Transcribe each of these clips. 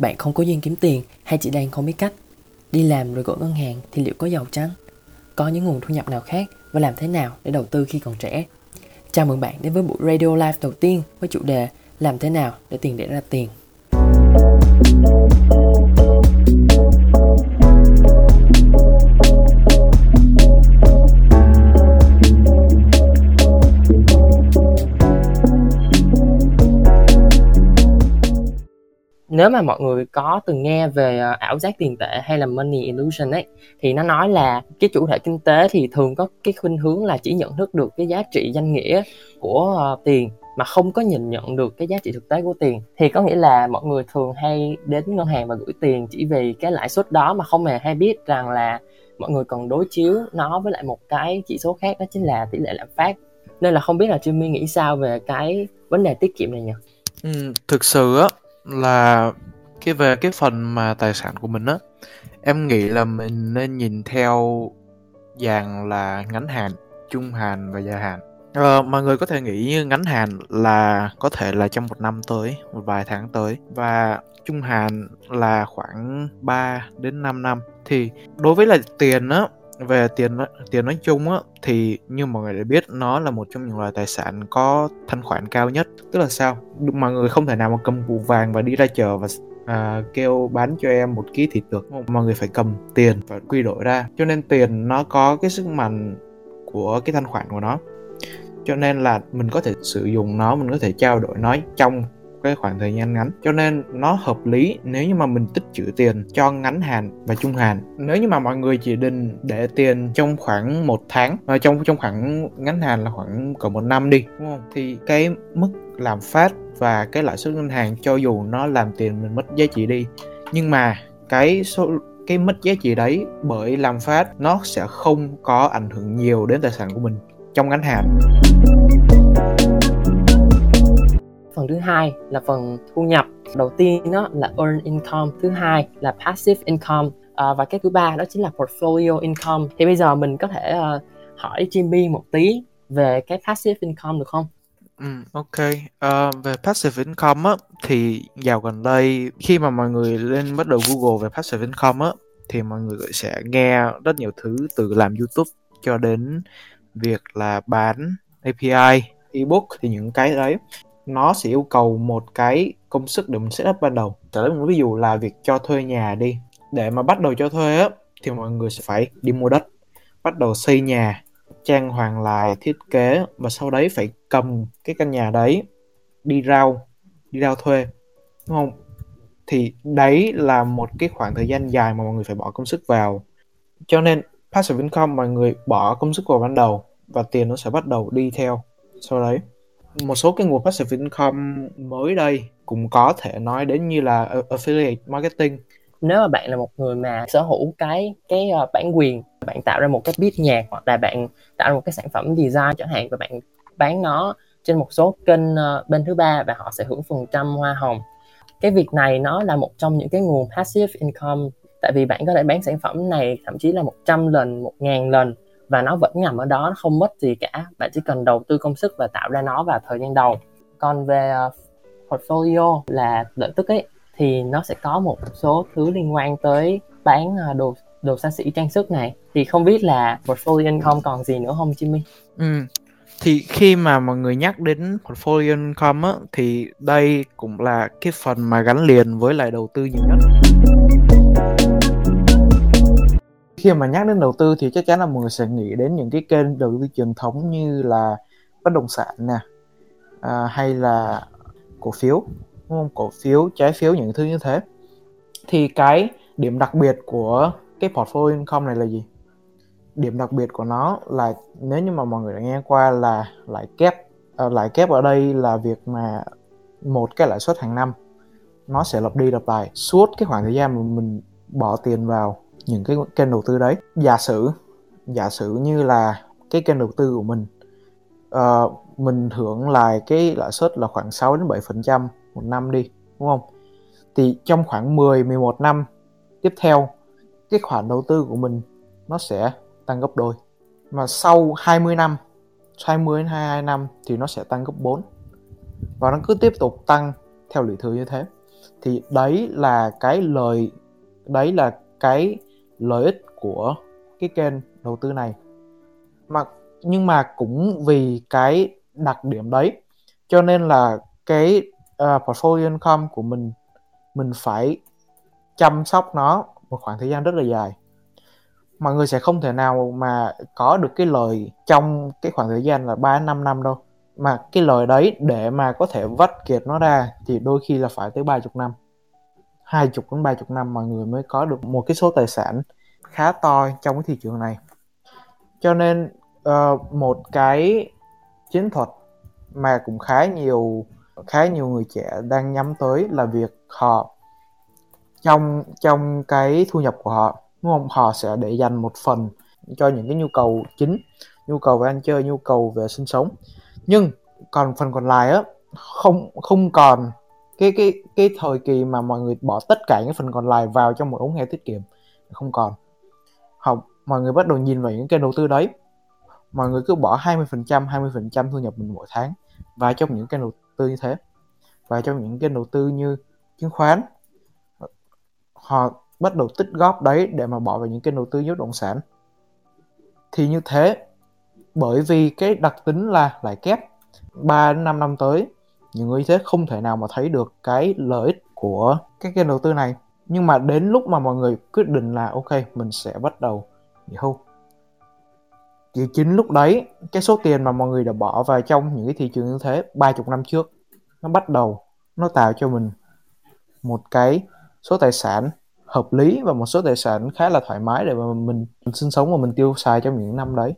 Bạn không có duyên kiếm tiền hay chỉ đang không biết cách? Đi làm rồi gửi ngân hàng thì liệu có giàu chăng? Có những nguồn thu nhập nào khác và làm thế nào để đầu tư khi còn trẻ? Chào mừng bạn đến với buổi Radio Live đầu tiên với chủ đề Làm thế nào để tiền để ra tiền. Nếu mà mọi người có từng nghe về ờ, ảo giác tiền tệ hay là money illusion ấy thì nó nói là cái chủ thể kinh tế thì thường có cái khuynh hướng là chỉ nhận thức được cái giá trị danh nghĩa của uh, tiền mà không có nhìn nhận được cái giá trị thực tế của tiền thì có nghĩa là mọi người thường hay đến ngân hàng và gửi tiền chỉ vì cái lãi suất đó mà không hề hay biết rằng là mọi người còn đối chiếu nó với lại một cái chỉ số khác đó chính là tỷ lệ lạm phát nên là không biết là Jimmy nghĩ sao về cái vấn đề tiết kiệm này nhỉ? Ừ, thực sự á là cái về cái phần mà tài sản của mình á em nghĩ là mình nên nhìn theo dạng là ngắn hạn trung hạn và dài hạn. Ờ, mọi người có thể nghĩ như ngắn hạn là có thể là trong một năm tới một vài tháng tới. Và trung hạn là khoảng 3 đến 5 năm. Thì đối với là tiền á về tiền tiền nói chung á thì như mọi người đã biết nó là một trong những loại tài sản có thanh khoản cao nhất. Tức là sao? Mọi người không thể nào mà cầm củ vàng và đi ra chợ và à, kêu bán cho em một ký thịt được. Mọi người phải cầm tiền và quy đổi ra. Cho nên tiền nó có cái sức mạnh của cái thanh khoản của nó. Cho nên là mình có thể sử dụng nó mình có thể trao đổi nó trong cái khoảng thời gian ngắn. Cho nên nó hợp lý nếu như mà mình tích trữ tiền cho ngắn hạn và trung hạn. Nếu như mà mọi người chỉ định để tiền trong khoảng một tháng và trong trong khoảng ngắn hạn là khoảng cỡ một năm đi, đúng không? Thì cái mức làm phát và cái lãi suất ngân hàng cho dù nó làm tiền mình mất giá trị đi, nhưng mà cái số, cái mất giá trị đấy bởi làm phát nó sẽ không có ảnh hưởng nhiều đến tài sản của mình trong ngắn hạn phần thứ hai là phần thu nhập. Đầu tiên đó là earn income. Thứ hai là passive income. À, và cái thứ ba đó chính là portfolio income. Thì bây giờ mình có thể uh, hỏi Jimmy một tí về cái passive income được không? Ừ, ok. Uh, về passive income á, thì dạo gần đây khi mà mọi người lên bắt đầu Google về passive income á, thì mọi người sẽ nghe rất nhiều thứ từ làm YouTube cho đến việc là bán API, ebook thì những cái đấy nó sẽ yêu cầu một cái công sức để mình setup ban đầu. Trở lấy một ví dụ là việc cho thuê nhà đi. Để mà bắt đầu cho thuê á, thì mọi người sẽ phải đi mua đất, bắt đầu xây nhà, trang hoàng lại, thiết kế, và sau đấy phải cầm cái căn nhà đấy, đi rao đi rao thuê, đúng không? Thì đấy là một cái khoảng thời gian dài mà mọi người phải bỏ công sức vào. Cho nên passive income, mọi người bỏ công sức vào ban đầu và tiền nó sẽ bắt đầu đi theo sau đấy một số cái nguồn passive income mới đây cũng có thể nói đến như là affiliate marketing. Nếu mà bạn là một người mà sở hữu cái cái ờ, bản quyền bạn tạo ra một cái beat nhạc hoặc là bạn tạo ra một cái sản phẩm design chẳng hạn và bạn bán nó trên một số kênh ờ, bên thứ ba và họ sẽ hưởng phần trăm hoa hồng. Cái việc này nó là một trong những cái nguồn passive income tại vì bạn có thể bán sản phẩm này thậm chí là 100 lần, 1.000 lần và nó vẫn nằm ở đó nó không mất gì cả bạn chỉ cần đầu tư công sức và tạo ra nó vào thời gian đầu còn về uh, portfolio là lợi tức ấy thì nó sẽ có một số thứ liên quan tới bán uh, đồ đồ xa xỉ trang sức này thì không biết là portfolio income còn gì nữa không Jimmy? Ừ. Thì khi mà mọi người nhắc đến portfolio income á, thì đây cũng là cái phần mà gắn liền với lại đầu tư nhiều nhất khi mà nhắc đến đầu tư thì chắc chắn là mọi người sẽ nghĩ đến những cái kênh đầu tư truyền thống như là bất động sản nè à, hay là cổ phiếu đúng không? Cổ phiếu trái phiếu những thứ như thế. Thì cái điểm đặc biệt của cái portfolio income này là gì? Điểm đặc biệt của nó là nếu như mà mọi người đã nghe qua là lãi kép à, lãi kép ở đây là việc mà một cái lãi suất hàng năm nó sẽ lặp đi lặp lại suốt cái khoảng thời gian mà mình bỏ tiền vào những cái kênh đầu tư đấy. Giả sử giả sử như là cái kênh đầu tư của mình uh, mình hưởng lại cái lãi suất là khoảng 6 đến 7 phần trăm một năm đi đúng không? Thì trong khoảng 10 11 năm tiếp theo cái khoản đầu tư của mình nó sẽ tăng gấp đôi. Mà sau 20 năm 20 đến 22 năm thì nó sẽ tăng gấp 4 và nó cứ tiếp tục tăng theo lũy thừa như thế. Thì đấy là cái lời đấy là cái lợi ích của cái kênh đầu tư này. Mà nhưng mà cũng vì cái đặc điểm đấy cho nên là cái uh, portfolio income của mình mình phải chăm sóc nó một khoảng thời gian rất là dài. Mọi người sẽ không thể nào mà có được cái lời trong cái khoảng thời gian là 3 năm năm đâu. Mà cái lời đấy để mà có thể vắt kiệt nó ra thì đôi khi là phải tới 30 năm. 20 đến 30 năm mọi người mới có được một cái số tài sản khá to trong cái thị trường này. Cho nên uh, một cái chiến thuật mà cũng khá nhiều khá nhiều người trẻ đang nhắm tới là việc họ trong trong cái thu nhập của họ đúng không? Họ sẽ để dành một phần cho những cái nhu cầu chính nhu cầu về ăn chơi nhu cầu về sinh sống. Nhưng còn phần còn lại á không không còn cái cái cái thời kỳ mà mọi người bỏ tất cả những phần còn lại vào trong một ống heo tiết kiệm không còn. Học, mọi người bắt đầu nhìn vào những kênh đầu tư đấy. Mọi người cứ bỏ 20% 20% thu nhập mình mỗi tháng vào trong những kênh đầu tư như thế. Và trong những kênh đầu tư như chứng khoán. Họ bắt đầu tích góp đấy để mà bỏ vào những kênh đầu tư bất động sản. Thì như thế, bởi vì cái đặc tính là lãi kép 3 đến 5 năm tới những người như thế không thể nào mà thấy được cái lợi ích của cái kênh đầu tư này. Nhưng mà đến lúc mà mọi người quyết định là ok mình sẽ bắt đầu. Nghỉ hưu thì chính lúc đấy cái số tiền mà mọi người đã bỏ vào trong những cái thị trường như thế 30 năm trước nó bắt đầu nó tạo cho mình một cái số tài sản hợp lý và một số tài sản khá là thoải mái để mà mình, mình sinh sống và mình tiêu xài trong những năm đấy.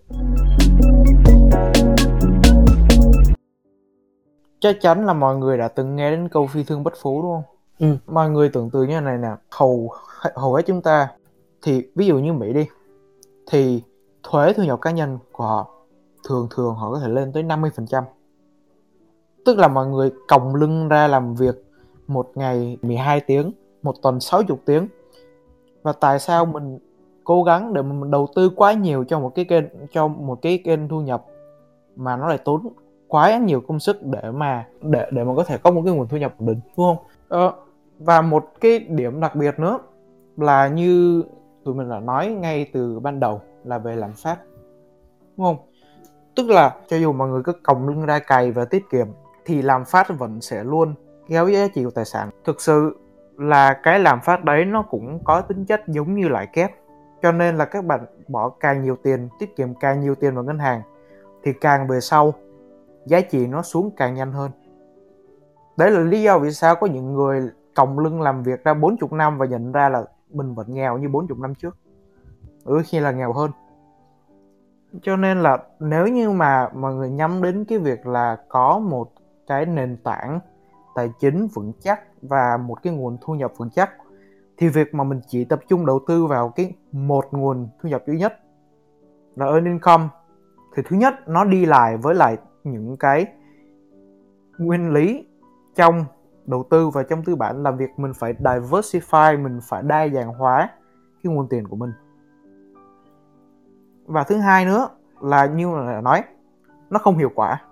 Chắc chắn là mọi người đã từng nghe đến câu phi thương bất phú đúng không? Ừ. mọi người tưởng tượng như này nè hầu hầu hết chúng ta thì ví dụ như mỹ đi thì thuế thu nhập cá nhân của họ thường thường họ có thể lên tới 50% tức là mọi người còng lưng ra làm việc một ngày 12 tiếng một tuần 60 tiếng. Và tại sao mình cố gắng để mình đầu tư quá nhiều cho một cái kênh cho một cái kênh thu nhập mà nó lại tốn quá nhiều công sức để mà để để mà có thể có một cái nguồn thu nhập ổn định đúng không? Ờ, và một cái điểm đặc biệt nữa là như tụi mình đã nói ngay từ ban đầu là về lạm phát đúng không? Tức là cho dù mọi người cứ còng lưng ra cày và tiết kiệm thì lạm phát vẫn sẽ luôn kéo giá trị của tài sản. Thực sự là cái lạm phát đấy nó cũng có tính chất giống như lãi kép cho nên là các bạn bỏ càng nhiều tiền tiết kiệm càng nhiều tiền vào ngân hàng thì càng về sau giá trị nó xuống càng nhanh hơn. Đấy là lý do vì sao có những người còng lưng làm việc ra 40 năm và nhận ra là mình vẫn nghèo như 40 năm trước. Đôi khi là nghèo hơn. Cho nên là nếu như mà mọi người nhắm đến cái việc là có một cái nền tảng tài chính vững chắc và một cái nguồn thu nhập vững chắc, thì việc mà mình chỉ tập trung đầu tư vào cái một nguồn thu nhập duy nhất là earn income, thì thứ nhất nó đi lại với lại những cái nguyên lý trong đầu tư và trong tư bản là việc. Mình phải diversify, mình phải đa dạng hóa cái nguồn tiền của mình. Và thứ hai nữa là như là nói, nó không hiệu quả.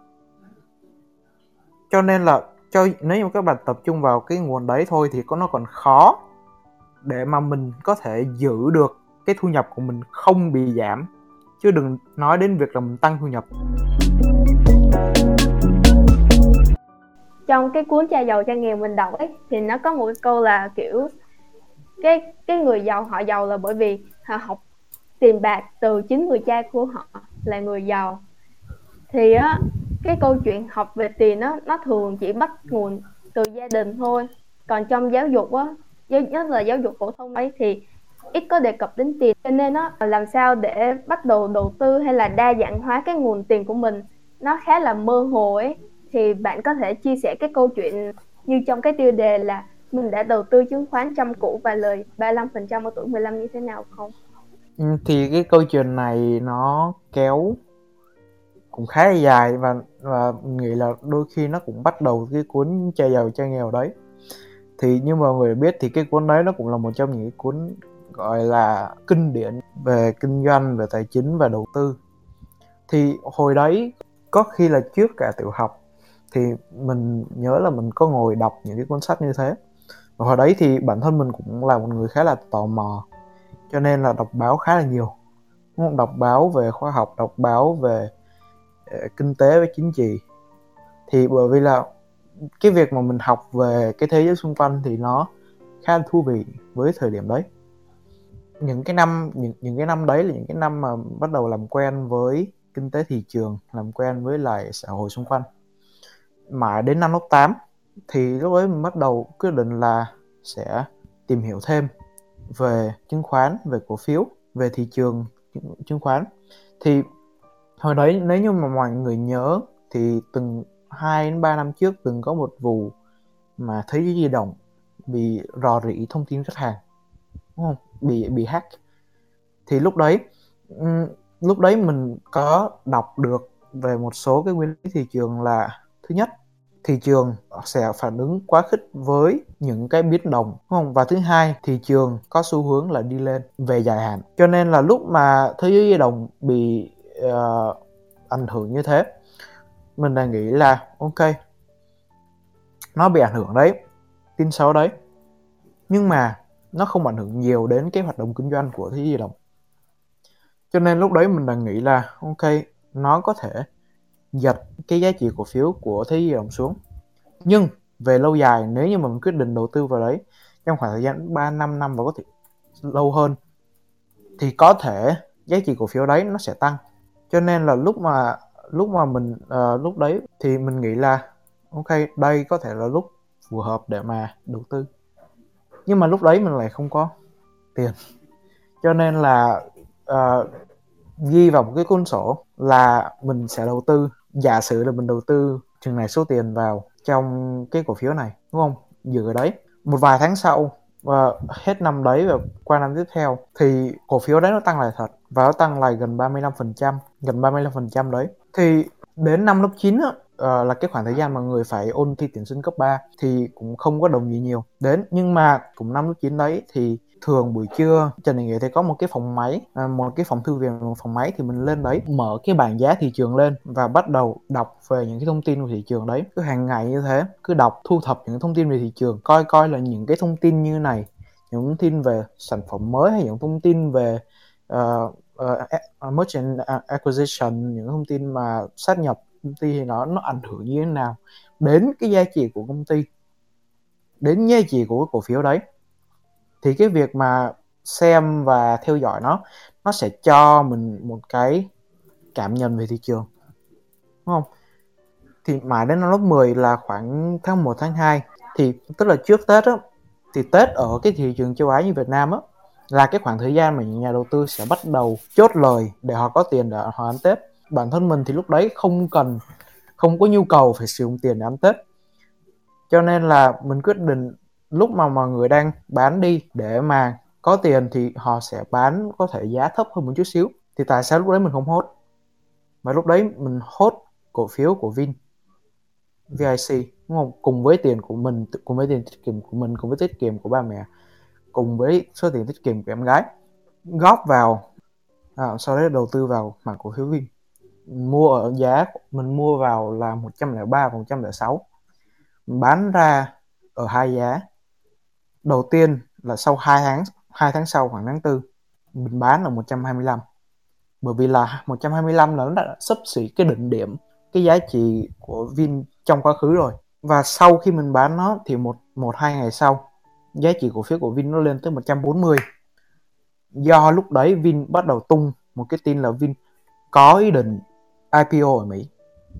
Cho nên là cho, nếu như các bạn tập trung vào cái nguồn đấy thôi thì có, nó còn khó để mà mình có thể giữ được cái thu nhập của mình không bị giảm chứ đừng nói đến việc là mình tăng thu nhập. Trong cái cuốn cha giàu, cha nghèo mình đọc ấy, thì nó có một câu là, kiểu, cái cái người giàu họ giàu là bởi vì họ học tiền bạc từ chính người cha của họ là người giàu. Thì á, cái câu chuyện học về tiền nó nó thường chỉ bắt nguồn từ gia đình thôi. Còn trong giáo dục á nhất là giáo dục phổ thông ấy, thì ít có đề cập đến tiền, cho nên nó làm sao để bắt đầu đầu tư hay là đa dạng hóa cái nguồn tiền của mình, nó khá là mơ hồ ấy thì bạn có thể chia sẻ cái câu chuyện như trong cái tiêu đề là mình đã đầu tư chứng khoán trăm cũ và lời 35% ở tuổi 15 như thế nào không? Ừ, thì cái câu chuyện này nó kéo cũng khá là dài và và nghĩ là đôi khi nó cũng bắt đầu cái cuốn cha giàu, cha nghèo đấy thì như mọi người biết thì cái cuốn đấy nó cũng là một trong những cái cuốn gọi là kinh điển về kinh doanh, về tài chính và đầu tư. Thì hồi đấy, có khi là trước cả tiểu học, thì mình nhớ là mình có ngồi đọc những cái cuốn sách như thế. Và hồi đấy thì bản thân mình cũng là một người khá là tò mò, cho nên là đọc báo khá là nhiều. Đọc báo về khoa học, đọc báo về ờ, kinh tế và chính trị. Thì bởi vì là cái việc mà mình học về cái thế giới xung quanh thì nó khá là thú vị với thời điểm đấy những cái năm, những những cái năm đấy là những cái năm mà bắt đầu làm quen với kinh tế thị trường, làm quen với lại xã hội xung quanh. Mãi đến năm lớp 8 thì lúc ấy mình bắt đầu quyết định là sẽ tìm hiểu thêm về chứng khoán, về cổ phiếu, về thị trường chứng khoán. Thì hồi đấy nếu như mà mọi người nhớ thì từng 2 đến 3 năm trước từng có một vụ mà thế giới di động bị rò rỉ thông tin khách hàng, đúng không? Bị bị hack. Thì lúc đấy lúc đấy mình có đọc được về một số cái nguyên lý thị trường là thứ nhất thị trường sẽ phản ứng quá khích với những cái biến động đúng không? Và thứ hai thị trường có xu hướng là đi lên về dài hạn. Cho nên là lúc mà thế giới di động bị uh, ảnh hưởng như thế mình đang nghĩ là ok nó bị ảnh hưởng đấy tin xấu đấy. Nhưng mà nó không ảnh hưởng nhiều đến cái hoạt động kinh doanh của thế giới di động. Cho nên lúc đấy mình đang nghĩ là ok nó có thể giật cái giá trị cổ phiếu của thế giới di động xuống. Nhưng về lâu dài nếu như mình quyết định đầu tư vào đấy trong khoảng thời gian 3 năm năm và có thể lâu hơn thì có thể giá trị cổ phiếu đấy nó sẽ tăng. Cho nên là lúc mà lúc mà mình uh, lúc đấy thì mình nghĩ là ok đây có thể là lúc phù hợp để mà đầu tư nhưng mà lúc đấy mình lại không có tiền. Cho nên là uh, ghi vào một cái cuốn sổ là mình sẽ đầu tư. Giả sử là mình đầu tư chừng này số tiền vào trong cái cổ phiếu này đúng không? Dựa đấy. Một vài tháng sau và hết năm đấy và qua năm tiếp theo thì cổ phiếu đấy nó tăng lại thật và nó tăng lại gần 35% gần 35% đấy. Thì đến năm lớp 9 á, uh, là cái khoảng thời gian mà người phải ôn thi tuyển sinh cấp 3 thì cũng không có đồng gì nhiều. Đến nhưng mà cũng năm lớp 9 đấy thì thường buổi trưa Trần Đình Nghĩa thì có một cái phòng máy ờ, một cái phòng thư viện một phòng máy thì mình lên đấy mở cái bảng giá thị trường lên và bắt đầu đọc về những cái thông tin về thị trường đấy. Cứ hàng ngày như thế cứ đọc thu thập những thông tin về thị trường coi coi là những cái thông tin như này những thông tin về sản phẩm mới hay những thông tin về uh, uh, merchant à, acquisition những thông tin mà sát nhập công ty thì nó nó ảnh hưởng như thế nào đến cái giá trị của công ty, đến giá trị của cái cổ phiếu đấy. Thì cái việc mà xem và theo dõi nó nó sẽ cho mình một cái cảm nhận về thị trường, đúng không? Thì mãi đến năm lớp 10 là khoảng tháng 1 tháng 2 thì tức là trước Tết á, thì Tết ở cái thị trường châu Á như Việt Nam á, là cái khoảng thời gian mà những nhà đầu tư sẽ bắt đầu chốt lời để họ có tiền để họ ăn Tết bản thân mình thì lúc đấy không cần không có nhu cầu phải sử dụng tiền để ăn Tết. Cho nên là mình quyết định lúc mà mọi người đang bán đi để mà có tiền thì họ sẽ bán có thể giá thấp hơn một chút xíu. Thì tại sao lúc đấy mình không hốt? Mà lúc đấy mình hốt cổ phiếu của Vin VIC đúng không? Cùng với tiền của mình cùng với tiền tiết kiệm của mình cùng với tiết kiệm của ba mẹ cùng với số tiền tiết kiệm của em gái góp vào à, sau đấy đầu tư vào mảng cổ phiếu Vin mua ở giá mình mua vào là 103 và 106 bán ra ở hai giá. Đầu tiên là sau 2 tháng 2 tháng sau, khoảng tháng 4 mình bán ở 125 bởi vì là 125 là nó đã sấp xỉ cái đỉnh điểm, cái giá trị của Vin trong quá khứ rồi. Và sau khi mình bán nó thì một một, hai ngày sau, giá trị cổ phiếu của Vin nó lên tới 140 do lúc đấy Vin bắt đầu tung một cái tin là Vin có ý định IPO ở Mỹ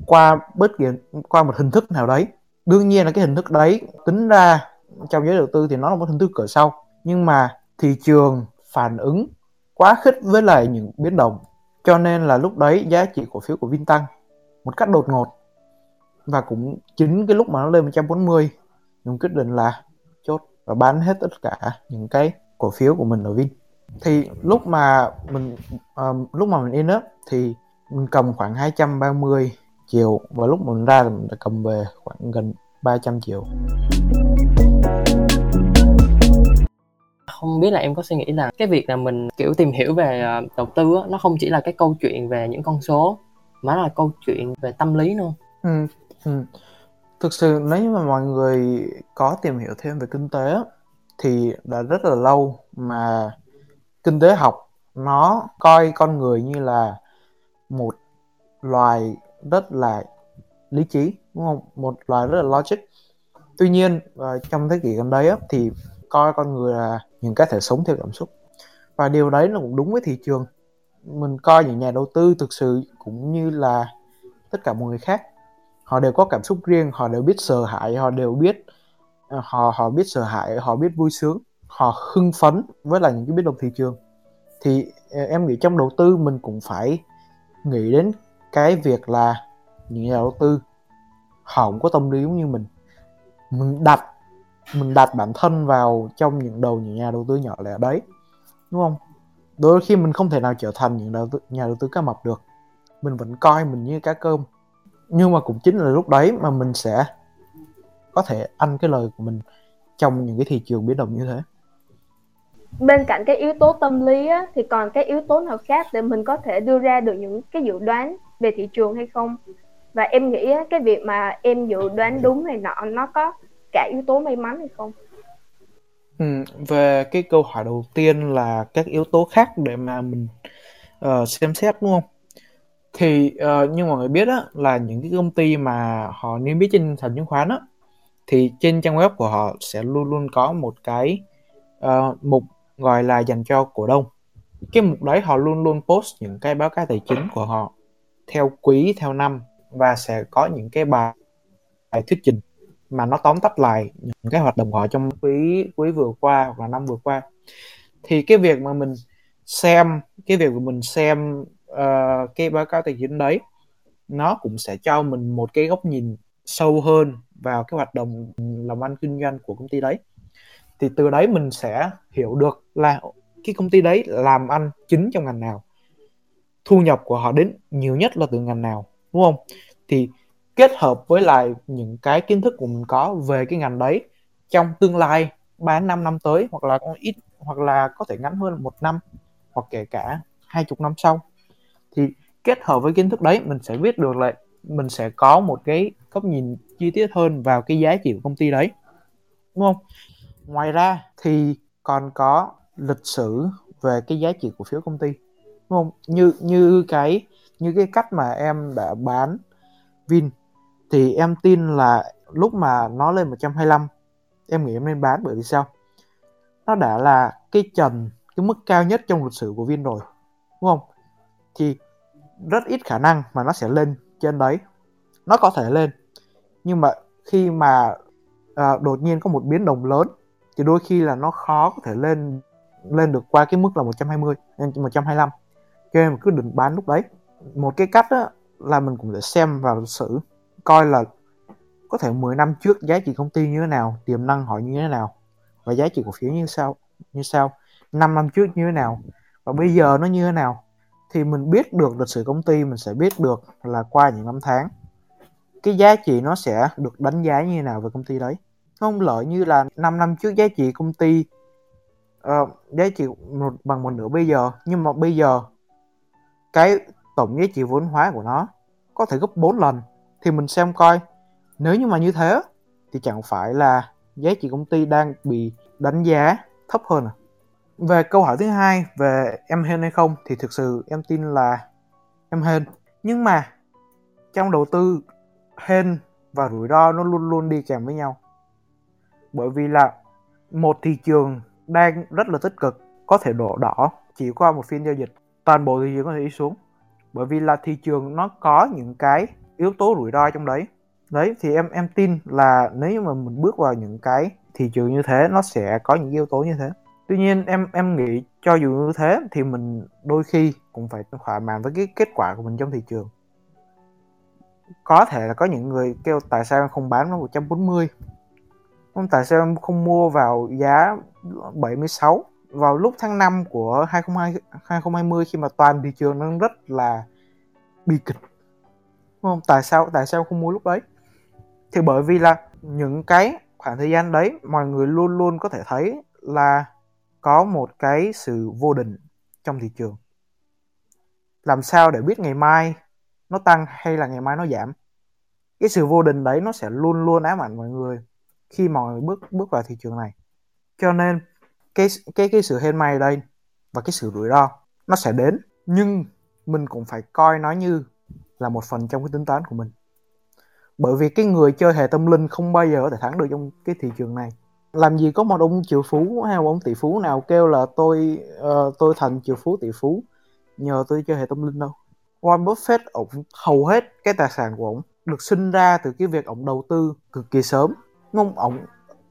qua bất kỳ qua một hình thức nào đấy. Đương nhiên là cái hình thức đấy tính ra trong giới đầu tư thì nó là một hình thức cửa sau nhưng mà thị trường phản ứng quá khích với lại những biến động. Cho nên là lúc đấy giá trị cổ phiếu của Vin tăng một cách đột ngột. Và cũng chính cái lúc mà nó lên 140 mình quyết định là chốt và bán hết tất cả những cái cổ phiếu của mình ở Vin. Thì lúc mà mình uh, lúc mà mình in up thì mình cầm khoảng 230 triệu và lúc mình ra thì mình đã cầm về khoảng gần 300 triệu không biết là em có suy nghĩ là cái việc là mình kiểu tìm hiểu về uh, đầu tư á, nó không chỉ là cái câu chuyện về những con số mà là câu chuyện về tâm lý nữa ừ, ừ. thực sự nếu như mà mọi người có tìm hiểu thêm về kinh tế thì đã rất là lâu mà kinh tế học nó coi con người như là một loài rất là lý trí đúng không? Một loài rất là logic. Tuy nhiên ờ, trong thế kỷ gần đây á, thì coi con người là những cái thể sống theo cảm xúc. Và điều đấy nó cũng đúng với thị trường. Mình coi những nhà đầu tư thực sự cũng như là tất cả mọi người khác họ đều có cảm xúc riêng họ đều biết sợ hãi họ đều biết ờ, họ họ biết sợ hãi họ biết vui sướng họ hưng phấn với là những cái biến động thị trường. Thì ờ, em nghĩ trong đầu tư mình cũng phải nghĩ đến cái việc là những nhà đầu tư họ cũng có tâm lý giống như mình. Mình đặt mình đặt bản thân vào trong những đầu những nhà đầu tư nhỏ lẻ đấy đúng không? Đôi khi mình không thể nào trở thành những đầu tư, nhà đầu tư cá mập được. Mình vẫn coi mình như cá cơm. Nhưng mà cũng chính là lúc đấy mà mình sẽ có thể ăn cái lời của mình trong những cái thị trường biến động như thế bên cạnh cái yếu tố tâm lý á, thì còn cái yếu tố nào khác để mình có thể đưa ra được những cái dự đoán về thị trường hay không? Và em nghĩ á, cái việc mà em dự đoán đúng này nọ nó có cả yếu tố may mắn hay không? Ừ, về cái câu hỏi đầu tiên là các yếu tố khác để mà mình uh, xem xét đúng không? Thì uh, như mọi người biết á, là những cái công ty mà họ niêm yết trên sàn chứng khoán á, thì trên trang web của họ sẽ luôn luôn có một cái uh, mục gọi là dành cho cổ đông. Cái mục đấy họ luôn luôn post những cái báo cáo tài chính của họ theo quý theo năm và sẽ có những cái bài, bài thuyết trình mà nó tóm tắt lại những cái hoạt động của họ trong quý quý vừa qua hoặc là năm vừa qua. Thì cái việc mà mình xem cái việc của mình xem uh, cái báo cáo tài chính đấy nó cũng sẽ cho mình một cái góc nhìn sâu hơn vào cái hoạt động làm ăn kinh doanh của công ty đấy thì từ đấy mình sẽ hiểu được là cái công ty đấy làm ăn chính trong ngành nào. Thu nhập của họ đến nhiều nhất là từ ngành nào, đúng không? Thì kết hợp với lại những cái kiến thức của mình có về cái ngành đấy trong tương lai 3 năm năm tới, hoặc là ít, hoặc là có thể ngắn hơn một năm, hoặc kể cả hai chục năm sau. Thì kết hợp với kiến thức đấy, mình sẽ biết được là mình sẽ có một cái góc nhìn chi tiết hơn vào cái giá trị của công ty đấy, đúng không? Ngoài ra thì còn có lịch sử về cái giá trị của phiếu công ty đúng không? Như như cái như cái cách mà em đã bán Vin thì em tin là lúc mà nó lên 125 em nghĩ em nên bán bởi vì sao? Nó đã là cái trần cái mức cao nhất trong lịch sử của Vin rồi đúng không? Thì rất ít khả năng mà nó sẽ lên trên đấy. Nó có thể lên nhưng mà khi mà à, đột nhiên có một biến động lớn thì đôi khi là nó khó có thể lên lên được qua cái mức là 120 125 cho nên mình cứ đừng bán lúc đấy. Một cái cách đó là mình cũng để xem vào lịch sử coi là có thể 10 năm trước giá trị công ty như thế nào, tiềm năng họ như thế nào, và giá trị cổ phiếu như sao như sao 5 năm trước như thế nào, và bây giờ nó như thế nào. Thì mình biết được lịch sử công ty, mình sẽ biết được là qua những năm tháng, cái giá trị nó sẽ được đánh giá như thế nào về công ty đấy không lợi như là 5 năm trước giá trị công ty uh, giá trị một bằng một nửa bây giờ. Nhưng mà bây giờ cái tổng giá trị vốn hóa của nó có thể gấp 4 lần. Thì mình xem coi. Nếu như mà như thế thì chẳng phải là giá trị công ty đang bị đánh giá thấp hơn à? Về câu hỏi thứ hai về em hên hay không thì thực sự em tin là em hên. Nhưng mà trong đầu tư hên và rủi ro nó luôn luôn đi kèm với nhau bởi vì là một thị trường đang rất là tích cực, có thể đổ đỏ chỉ qua một phiên giao dịch. Toàn bộ thị trường có thể đi xuống, bởi vì là thị trường nó có những cái yếu tố rủi ro trong đấy. Đấy, thì em em tin là nếu như mà mình bước vào những cái thị trường như thế, nó sẽ có những yếu tố như thế. Tuy nhiên, em em nghĩ cho dù như thế thì mình đôi khi cũng phải thỏa mãn với cái kết quả của mình trong thị trường. Có thể là có những người kêu tại sao em không bán nó 140 không tại sao em không mua vào giá 76 vào lúc tháng 5 của 2020, 2020 khi mà toàn thị trường đang rất là bi kịch. Đúng không? Tại sao tại sao không mua lúc đấy? Thì bởi vì là những cái khoảng thời gian đấy mọi người luôn luôn có thể thấy là có một cái sự vô định trong thị trường. Làm sao để biết ngày mai nó tăng hay là ngày mai nó giảm? Cái sự vô định đấy nó sẽ luôn luôn ám ảnh mọi người khi mọi người bước bước vào thị trường này. Cho nên cái cái cái sự hên may đây và cái sự rủi ro nó sẽ đến. Nhưng mình cũng phải coi nó như là một phần trong cái tính toán của mình. Bởi vì cái người chơi hệ tâm linh không bao giờ có thể thắng được trong cái thị trường này. Làm gì có một ông triệu phú hay một ông tỷ phú nào kêu là tôi uh, tôi thành triệu phú tỷ phú nhờ tôi chơi hệ tâm linh đâu. Warren Buffett ổng hầu hết cái tài sản của ông được sinh ra từ cái việc ông đầu tư cực kỳ sớm ông ông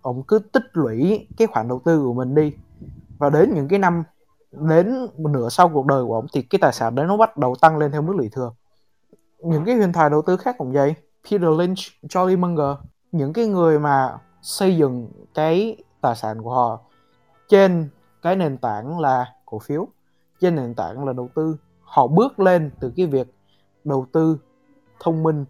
ông cứ tích lũy cái khoản đầu tư của mình đi. Và đến những cái năm đến một nửa sau cuộc đời của ông thì cái tài sản đấy nó bắt đầu tăng lên theo mức lũy thừa. Những cái huyền thoại đầu tư khác cũng vậy. Peter Lynch, Charlie Munger những cái người mà xây dựng cái tài sản của họ trên cái nền tảng là cổ phiếu trên nền tảng là đầu tư họ bước lên từ cái việc đầu tư thông minh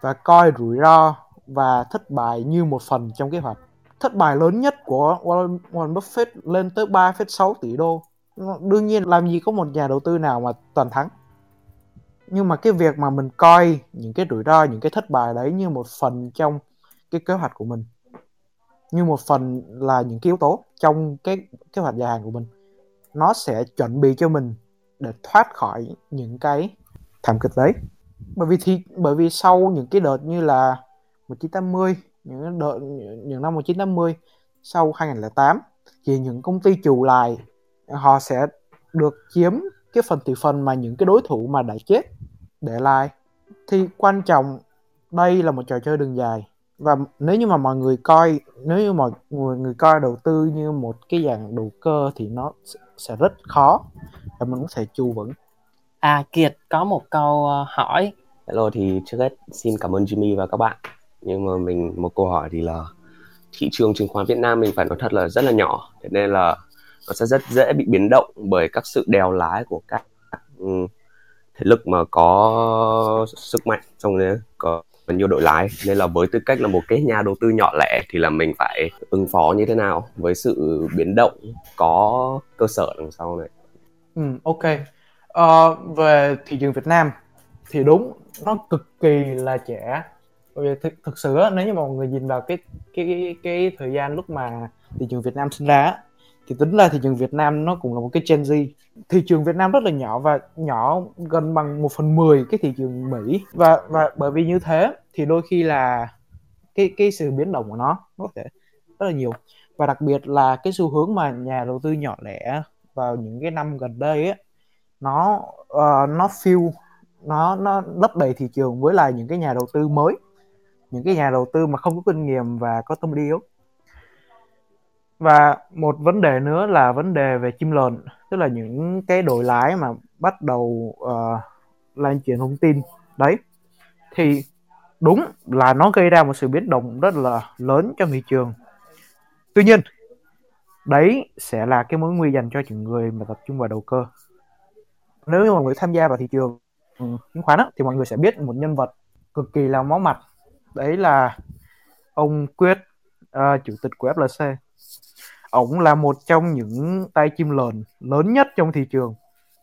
và coi rủi ro và thất bại như một phần trong kế hoạch. Thất bại lớn nhất của Warren, Buffett lên tới 3,6 tỷ đô. Đương nhiên làm gì có một nhà đầu tư nào mà toàn thắng. Nhưng mà cái việc mà mình coi những cái rủi ro những cái thất bại đấy như một phần trong cái kế hoạch của mình. Như một phần là những cái yếu tố trong cái kế hoạch dài hạn của mình. Nó sẽ chuẩn bị cho mình để thoát khỏi những cái thảm kịch đấy. Bởi vì thì bởi vì sau những cái đợt như là 1980 những đợt những năm 1980 sau 2008 thì những công ty chủ lại họ sẽ được chiếm cái phần thị phần mà những cái đối thủ mà đã chết để lại. Thì quan trọng đây là một trò chơi đường dài. Và nếu như mà mọi người coi nếu như mọi người, người coi đầu tư như một cái dạng đầu cơ thì nó sẽ rất khó. Và mình cũng thể trụ vững à kiệt có một câu ờ, hỏi. Hello thì trước hết xin cảm ơn jimmy và các bạn nhưng mà mình một câu hỏi thì là thị trường chứng khoán Việt Nam mình phải nói thật là rất là nhỏ. Thế nên là nó sẽ rất dễ bị biến động bởi các sự đèo lái của các ừ, thế lực mà có sức mạnh trong đấy có nhiều đội lái. Nên là với tư cách là một cái nhà đầu tư nhỏ lẻ thì là mình phải ứng phó như thế nào với sự biến động có cơ sở đằng sau này. Ừ, ok. Uh, về thị trường Việt Nam thì đúng nó cực kỳ là trẻ bởi vì thực, thực sự nếu như mà mọi người nhìn vào cái cái cái, cái thời gian lúc mà thị trường Việt Nam sinh ra thì tính là thị trường Việt Nam nó cũng là một cái Gen Z. Thị trường Việt Nam rất là nhỏ và nhỏ gần bằng một phần mười cái thị trường Mỹ. Và và bởi vì như thế thì đôi khi là cái cái sự biến động của nó nó có thể rất là nhiều. Và đặc biệt là cái xu hướng mà nhà đầu tư nhỏ lẻ vào những cái năm gần đây ấy nó uh, nó fill nó nó lấp đầy thị trường với lại những cái nhà đầu tư mới những cái nhà đầu tư mà không có kinh nghiệm và có tâm lý yếu. Và một vấn đề nữa là vấn đề về chim lợn tức là những cái đội lái mà bắt đầu uh, lan truyền thông tin. Đấy thì đúng là nó gây ra một sự biến động rất là lớn cho thị trường. Tuy nhiên đấy sẽ là cái mối nguy dành cho những người mà tập trung vào đầu cơ. Nếu như mọi người tham gia vào thị trường chứng khoán á, thì mọi người sẽ biết một nhân vật cực kỳ là máu mặt đấy là ông Quyết uh, à, chủ tịch của FLC ổng là một trong những tay chim lợn lớn nhất trong thị trường.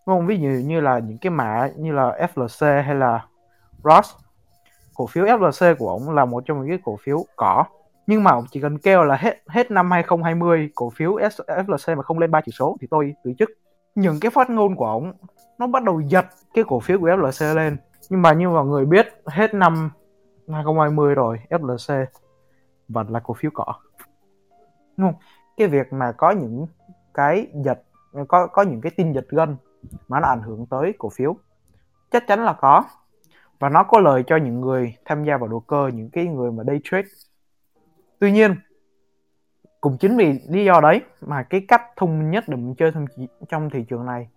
Đúng không? Ví dụ như là những cái mã như là FLC hay là Ross. Cổ phiếu FLC của ổng là một trong những cái cổ phiếu cỏ. Nhưng mà ổng chỉ cần kêu là hết hết năm 2020 cổ phiếu FLC mà không lên ba chỉ số thì tôi từ chức. Những cái phát ngôn của ổng nó bắt đầu giật cái cổ phiếu của FLC lên. Nhưng mà như mọi người biết hết năm 2020 rồi FLC vẫn là cổ phiếu cỏ. Đúng không? Cái việc mà có những cái dịch, có có những cái tin dịch gân mà nó ảnh hưởng tới cổ phiếu chắc chắn là có. Và nó có lợi cho những người tham gia vào đầu cơ những cái người mà day trade. Tuy nhiên cũng chính vì lý do đấy mà cái cách thông minh nhất để mình chơi trong thị trường này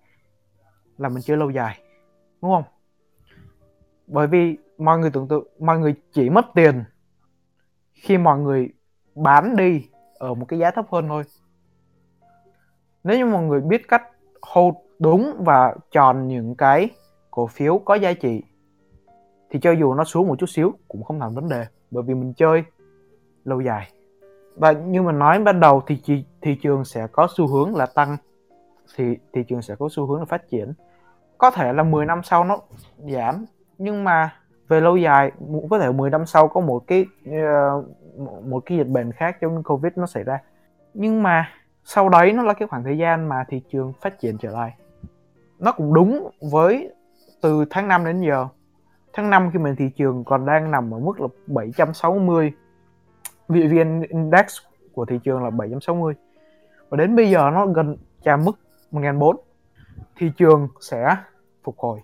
là mình chơi lâu dài. Đúng không? Bởi vì mọi người tưởng tượng mọi người chỉ mất tiền khi mọi người bán đi ở một cái giá thấp hơn thôi. Nếu như mọi người biết cách hold đúng và chọn những cái cổ phiếu có giá trị thì cho dù nó xuống một chút xíu cũng không thành vấn đề bởi vì mình chơi lâu dài. Và như mình nói ban đầu thì thị, thị trường sẽ có xu hướng là tăng thì thị trường sẽ có xu hướng là phát triển. Có thể là 10 năm sau nó giảm nhưng mà về lâu dài có thể 10 năm sau có một cái uh, một cái dịch bệnh khác giống covid nó xảy ra. Nhưng mà sau đấy nó là cái khoảng thời gian mà thị trường phát triển trở lại. Nó cũng đúng với từ tháng 5 đến giờ. Tháng 5 khi mình thị trường còn đang nằm ở mức là 760 vị viên Index của thị trường là 760 và đến bây giờ nó gần chạm mức 1004 thị trường sẽ phục hồi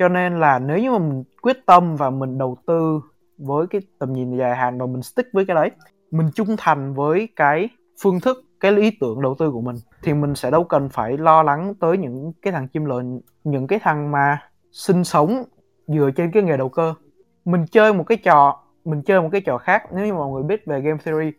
cho nên là nếu như mà mình quyết tâm và mình đầu tư với cái tầm nhìn dài hạn và mình stick với cái đấy, mình trung thành với cái phương thức, cái ý tưởng đầu tư của mình, thì mình sẽ đâu cần phải lo lắng tới những cái thằng chim lợn, những cái thằng mà sinh sống dựa trên cái nghề đầu cơ. Mình chơi một cái trò, mình chơi một cái trò khác. Nếu như mọi người biết về game theory,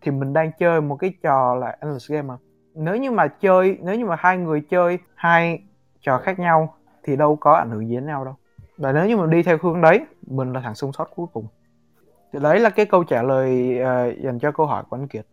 thì mình đang chơi một cái trò là endless game mà. Nếu như mà chơi, nếu như mà hai người chơi hai trò khác nhau thì đâu có ảnh hưởng gì đến nhau đâu. Và nếu như mình đi theo hướng đấy mình là thằng sống sót cuối cùng. Thì đấy là cái câu trả lời uh, dành cho câu hỏi của anh Kiệt.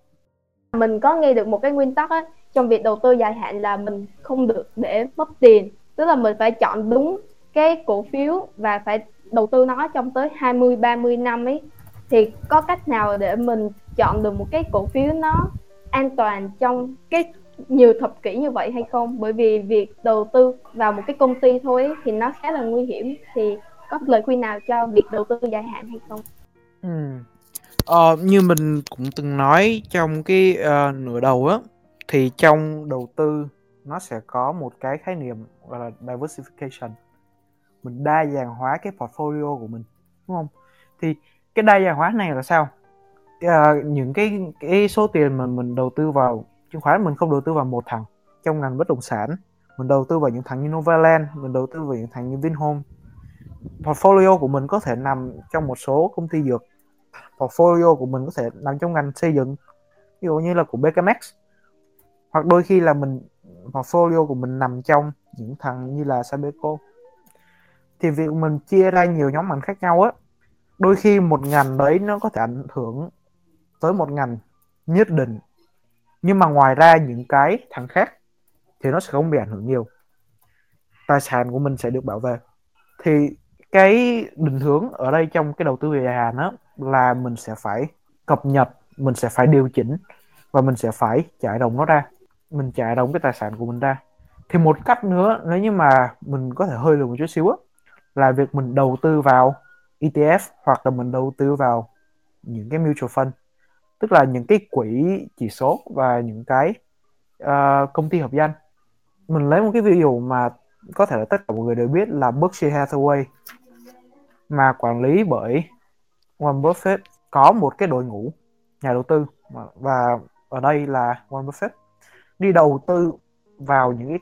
Mình có nghe được một cái nguyên tắc á trong việc đầu tư dài hạn là mình không được để mất tiền. Tức là mình phải chọn đúng cái cổ phiếu và phải đầu tư nó trong tới 20 30 năm ấy. Thì có cách nào để mình chọn được một cái cổ phiếu nó an toàn trong cái nhiều thập kỷ như vậy hay không? Bởi vì việc đầu tư vào một cái công ty thôi ấy, thì nó khá là nguy hiểm. Thì có lời khuyên nào cho việc đầu tư dài hạn hay không? Ừ. ờ, như mình cũng từng nói trong cái uh, nửa đầu á thì trong đầu tư nó sẽ có một cái khái niệm gọi là diversification. Mình đa dạng hóa cái portfolio của mình đúng không? Thì cái đa dạng hóa này là sao? Uh, những cái cái số tiền mà mình đầu tư vào chứng khoán mình không đầu tư vào một thằng trong ngành bất động sản. Mình đầu tư vào những thằng như Novaland, mình đầu tư vào những thằng như Vinhome. Portfolio của mình có thể nằm trong một số công ty dược. Portfolio của mình có thể nằm trong ngành xây dựng, ví dụ như là của BKMX hoặc đôi khi là mình, portfolio của mình nằm trong những thằng như là Sabeco. Thì việc mình chia ra nhiều nhóm ngành khác nhau á, đôi khi một ngành đấy nó có thể ảnh hưởng tới một ngành nhất định nhưng mà ngoài ra những cái thằng khác thì nó sẽ không bị ảnh hưởng nhiều. Tài sản của mình sẽ được bảo vệ. Thì cái định hướng ở đây trong cái đầu tư về dài hạn đó là mình sẽ phải cập nhật, mình sẽ phải điều chỉnh và mình sẽ phải chạy đồng nó ra. Mình chạy đồng cái tài sản của mình ra. Thì một cách nữa, nếu như mà mình có thể hơi lùi một chút xíu á, là việc mình đầu tư vào ETF hoặc là mình đầu tư vào những cái mutual fund tức là những cái quỹ chỉ số và những cái uh, công ty hợp danh. Mình lấy một cái ví dụ mà có thể là tất cả mọi người đều biết là Berkshire Hathaway mà quản lý bởi Warren Buffett có một cái đội ngũ nhà đầu tư và ở đây là Warren Buffett đi đầu tư vào những cái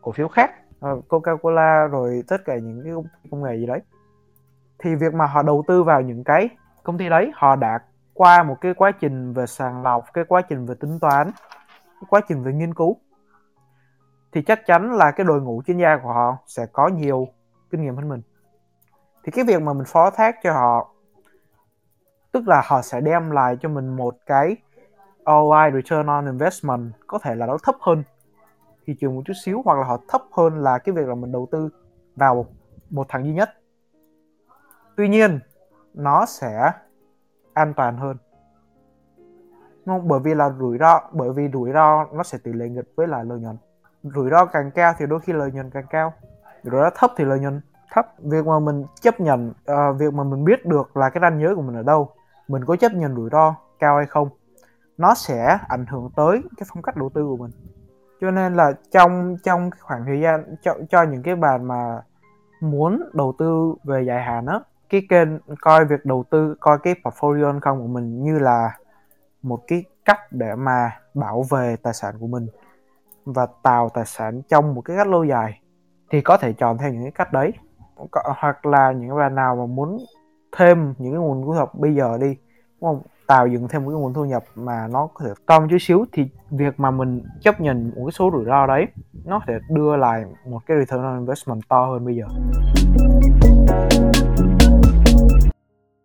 cổ phiếu khác ờ, Coca-Cola rồi tất cả những cái công nghệ gì đấy. Thì việc mà họ đầu tư vào những cái công ty đấy họ đã qua một cái quá trình về sàng lọc, cái quá trình về tính toán, cái quá trình về nghiên cứu, thì chắc chắn là cái đội ngũ chuyên gia của họ sẽ có nhiều kinh nghiệm hơn mình. Thì cái việc mà mình phó thác cho họ, tức là họ sẽ đem lại cho mình một cái ROI return on investment, có thể là nó thấp hơn, thị trường một chút xíu, hoặc là họ thấp hơn là cái việc là mình đầu tư vào một thằng duy nhất. Tuy nhiên, nó sẽ an toàn hơn. Không? bởi vì là rủi ro bởi vì rủi ro nó sẽ tỷ lệ nghịch với lại lợi nhuận. Rủi ro càng cao thì đôi khi lợi nhuận càng cao. Rủi ro thấp thì lợi nhuận thấp. Việc mà mình chấp nhận uh, việc mà mình biết được là cái ranh giới của mình ở đâu mình có chấp nhận rủi ro cao hay không nó sẽ ảnh hưởng tới cái phong cách đầu tư của mình. Cho nên là trong trong khoảng thời gian cho, cho những cái bạn mà muốn đầu tư về dài hạn á cái kênh, coi việc đầu tư, coi cái portfolio income của mình như là một cái cách để mà bảo vệ tài sản của mình và tạo tài sản trong một cái cách lâu dài, thì có thể chọn theo những cái cách đấy. Hoặc là những bạn nào mà muốn thêm những cái nguồn thu nhập bây giờ đi, đúng không? Tạo dựng thêm một cái nguồn thu nhập mà nó có thể to một chút xíu, thì việc mà mình chấp nhận một cái số rủi ro đấy, nó sẽ đưa lại một cái return on investment to hơn bây giờ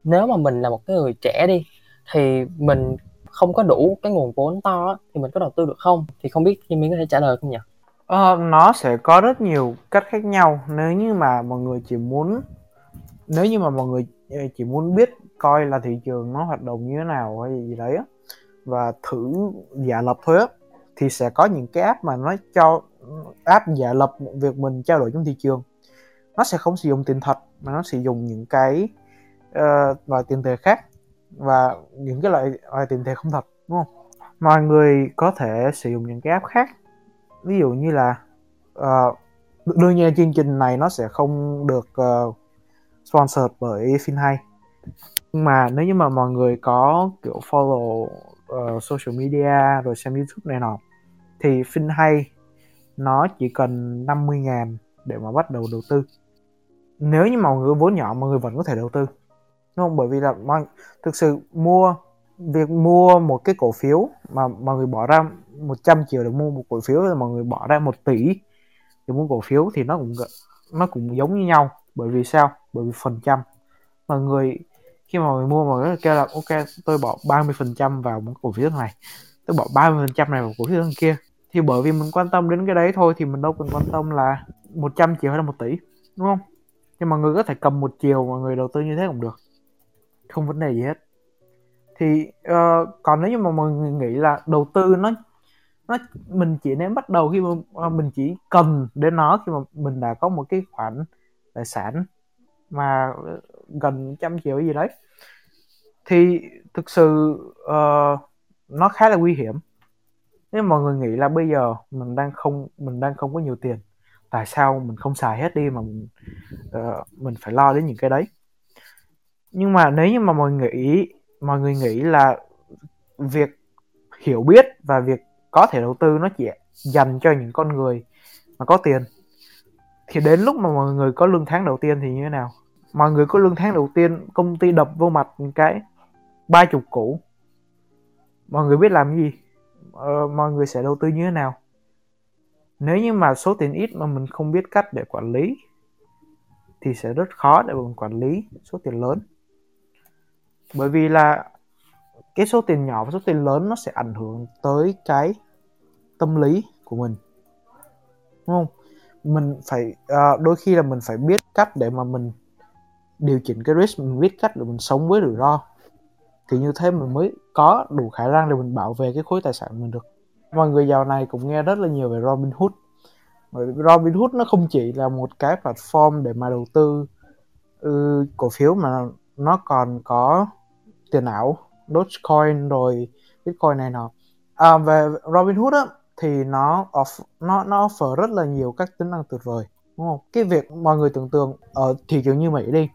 nếu mà mình là một cái người trẻ đi thì mình không có đủ cái nguồn vốn to thì mình có đầu tư được không? Thì không biết Kim Miến có thể trả lời không nhỉ? Ờ, nó sẽ có rất nhiều cách khác nhau. Nếu như mà mọi người chỉ muốn nếu như mà mọi người ờ, chỉ muốn biết coi là thị trường nó hoạt động như thế nào hay gì đấy á và thử giả lập thôi thì sẽ có những cái app mà nó cho app giả lập việc mình trao đổi trong thị trường. Nó sẽ không sử dụng tiền thật mà nó sử dụng những cái Ờ, uh, loại tiền tệ khác và những cái loại loại tiền tệ không thật đúng không? Mọi người có thể sử dụng những cái app khác ví dụ như là uh, đương nhiên chương trình này nó sẽ không được uh, sponsored bởi FinHay nhưng mà nếu như mà mọi người có kiểu follow uh, social media rồi xem YouTube này nọ thì FinHay nó chỉ cần 50 ngàn để mà bắt đầu đầu tư. Nếu như mọi người vốn nhỏ mọi người vẫn có thể đầu tư đúng không, bởi vì là mọi thực sự mua, việc mua một cái cổ phiếu mà mọi người bỏ ra 100 triệu để mua một cổ phiếu là mọi người bỏ ra một tỷ để mua cổ phiếu thì nó cũng nó cũng giống như nhau. Bởi vì sao? Bởi vì phần trăm. Mà người, khi mà người mua mà người kêu là, ok, tôi bỏ 30 phần trăm vào một cổ phiếu này, tôi bỏ 30 phần trăm này vào cổ phiếu kia. Thì bởi vì mình quan tâm đến cái đấy thôi thì mình đâu cần quan tâm là 100 triệu hay là một tỷ, đúng không? Nhưng mà người có thể cầm một chiều mà người đầu tư như thế cũng được không vấn đề gì hết. Thì uh, còn nếu như mà mọi người nghĩ là đầu tư nó nó mình chỉ nên bắt đầu khi mà ờ, mình chỉ cần đến nó khi mà mình đã có một cái khoản tài sản mà ờ, gần trăm triệu gì đấy thì thực sự uh, nó khá là nguy hiểm. Nếu mọi người nghĩ là bây giờ mình đang không mình đang không có nhiều tiền tại sao mình không xài hết đi mà mình uh, mình phải lo đến những cái đấy? Nhưng mà nếu như mà mọi người nghĩ mọi người nghĩ là việc hiểu biết và việc có thể đầu tư nó chỉ dành cho những con người mà có tiền thì đến lúc mà mọi người có lương tháng đầu tiên thì như thế nào? Mọi người có lương tháng đầu tiên công ty đập vô mặt cái ba chục cũ, mọi người biết làm cái gì? Ờ, mọi người sẽ đầu tư như thế nào? Nếu như mà số tiền ít mà mình không biết cách để quản lý thì sẽ rất khó để mình quản lý số tiền lớn bởi vì là cái số tiền nhỏ và số tiền lớn nó sẽ ảnh hưởng tới cái tâm lý của mình. Đúng không? Mình phải uh, đôi khi là mình phải biết cách để mà mình điều chỉnh cái risk mình biết cách để mình sống với rủi ro. Thì như thế mình mới có đủ khả năng để mình bảo vệ cái khối tài sản mình được. Mọi người giàu này cũng nghe rất là nhiều về Robinhood bởi Robinhood nó không chỉ là một cái platform để mà đầu tư uh, cổ phiếu mà nó còn có tiền ảo Dogecoin rồi Bitcoin này nọ. À, về Robinhood á thì nó off, nó nó offer rất là nhiều các tính năng tuyệt vời đúng không? Cái việc mọi người tưởng tượng ở thị trường như Mỹ đi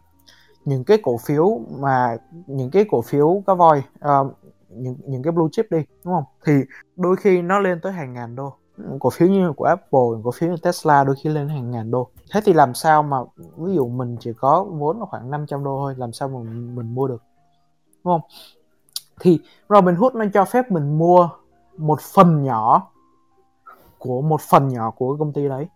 những cái cổ phiếu mà những cái cổ phiếu cá voi uh, những những cái blue chip đi đúng không? Thì đôi khi nó lên tới hàng ngàn đô. Cổ phiếu như của Apple cổ phiếu như Tesla đôi khi lên hàng ngàn đô. Thế thì làm sao mà ví dụ mình chỉ có vốn khoảng 500 đô thôi làm sao mà mình, mình mua được? Đúng không? Thì Robinhood nó cho phép mình mua một phần nhỏ của một phần nhỏ của công ty đấy.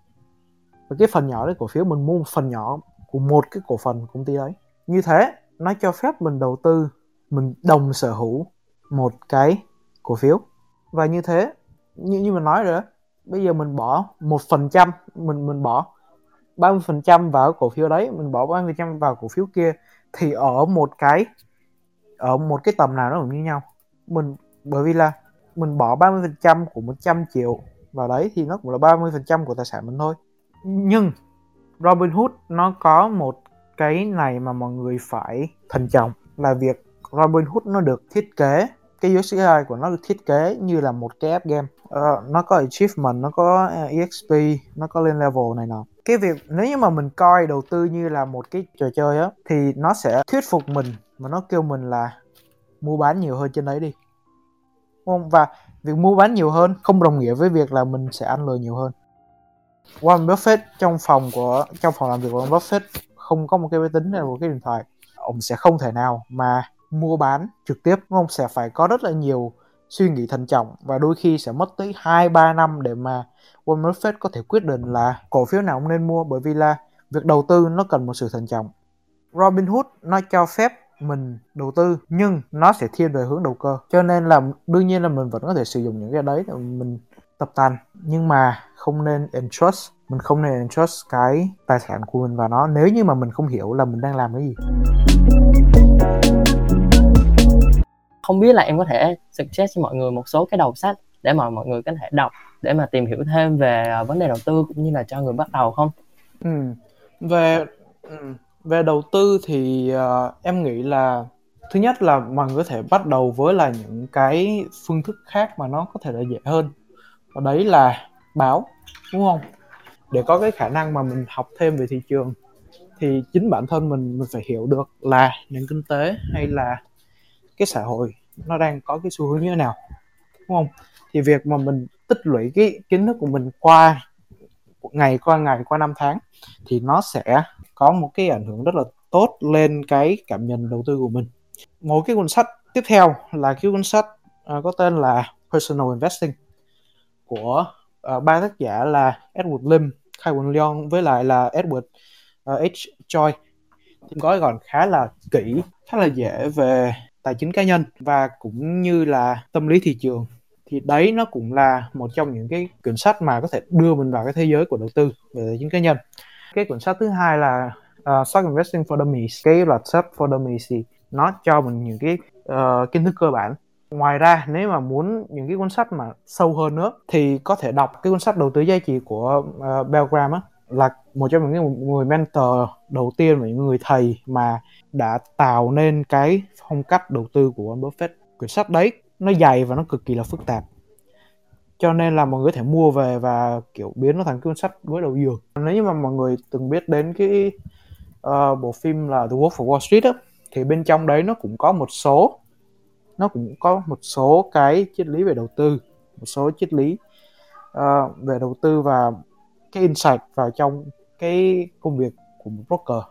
Và cái phần nhỏ đấy cổ phiếu mình mua một phần nhỏ của một cái cổ phần công ty đấy. Như thế, nó cho phép mình đầu tư, mình đồng sở hữu một cái cổ phiếu. Và như thế, như như mình nói rồi đó, bây giờ mình bỏ một phần trăm, mình mình bỏ 30 phần trăm vào cổ phiếu đấy, mình bỏ 30 phần trăm vào cổ phiếu kia, thì ở một cái ở một cái tầm nào nó cũng như nhau. Mình bởi vì là mình bỏ 30 phần trăm của 100 triệu vào đấy thì nó cũng là 30 phần trăm của tài sản mình thôi. Nhưng Robinhood nó có một cái này mà mọi người phải thận trọng là việc Robinhood nó được thiết kế cái USI của nó được thiết kế như là một cái app game. Uh, nó có achievement nó có ờ, exp nó có lên level này nọ. Cái việc nếu như mà mình coi đầu tư như là một cái trò chơi á thì nó sẽ thuyết phục mình mà nó kêu mình là mua bán nhiều hơn trên đấy đi. Không? Và việc mua bán nhiều hơn không đồng nghĩa với việc là mình sẽ ăn lời nhiều hơn. Warren Buffett trong phòng của, trong phòng làm việc của Warren Buffett không có một cái máy tính hay một cái điện thoại. Ông sẽ không thể nào mà mua bán trực tiếp ông sẽ phải có rất là nhiều suy nghĩ thận trọng và đôi khi sẽ mất tới 2 3 năm để mà Warren Buffett có thể quyết định là cổ phiếu nào ông nên mua bởi vì là việc đầu tư nó cần một sự thận trọng. Robinhood nó cho phép mình đầu tư nhưng nó sẽ thiên về hướng đầu cơ cho nên là đương nhiên là mình vẫn có thể sử dụng những cái đấy để mình tập tành nhưng mà không nên entrust mình không nên trust cái tài sản của mình vào nó nếu như mà mình không hiểu là mình đang làm cái gì không biết là em có thể suggest cho mọi người một số cái đầu sách để mà mọi người có thể đọc để mà tìm hiểu thêm về à, vấn đề đầu tư cũng như là cho người bắt đầu không? Ừ. Về ừ, về đầu tư thì uh, em nghĩ là thứ nhất là mọi người có thể bắt đầu với là những cái phương thức khác mà nó có thể là dễ hơn. Và đấy là báo đúng không? Để có cái khả năng mà mình học thêm về thị trường thì chính bản thân mình mình phải hiểu được là nền kinh tế hay là cái xã hội nó đang có cái xu hướng như thế nào đúng không? Thì việc mà mình tích lũy cái kiến thức của mình qua ngày qua ngày qua năm tháng thì nó sẽ có một cái ảnh hưởng rất là tốt lên cái cảm nhận đầu tư của mình. Một cái cuốn sách tiếp theo là cái cuốn sách uh, có tên là Personal Investing của uh, ba tác giả là Edward Lim, Kai Quỳnh Leong với lại là Edward uh, H. Choi. Thì gói gọn khá là kỹ khá là dễ về tài chính cá nhân và cũng như là tâm lý thị trường. Thì đấy nó cũng là một trong những cái quyển sách mà có thể đưa mình vào cái thế giới của đầu tư về tài chính cá nhân cái quyển sách thứ hai là uh, Stock Investing for Dummies. Cái loạt sách for Dummies thì nó cho mình những cái uh, kiến thức cơ bản. Ngoài ra nếu mà muốn những cái cuốn sách mà sâu hơn nữa thì có thể đọc cái cuốn sách đầu tư giá trị của ờ, uh, Bill Graham á là một trong những người mentor đầu tiên và những người thầy mà đã tạo nên cái phong cách đầu tư của Warren Buffett. Quyển sách đấy nó dày và nó cực kỳ là phức tạp cho nên là mọi người có thể mua về và kiểu biến nó thành cuốn sách với đầu giường nếu như mà mọi người từng biết đến cái uh, bộ phim là The Wolf of Wall Street á thì bên trong đấy nó cũng có một số nó cũng có một số cái triết lý về đầu tư một số triết lý uh, về đầu tư và cái insight vào trong cái công việc của một broker.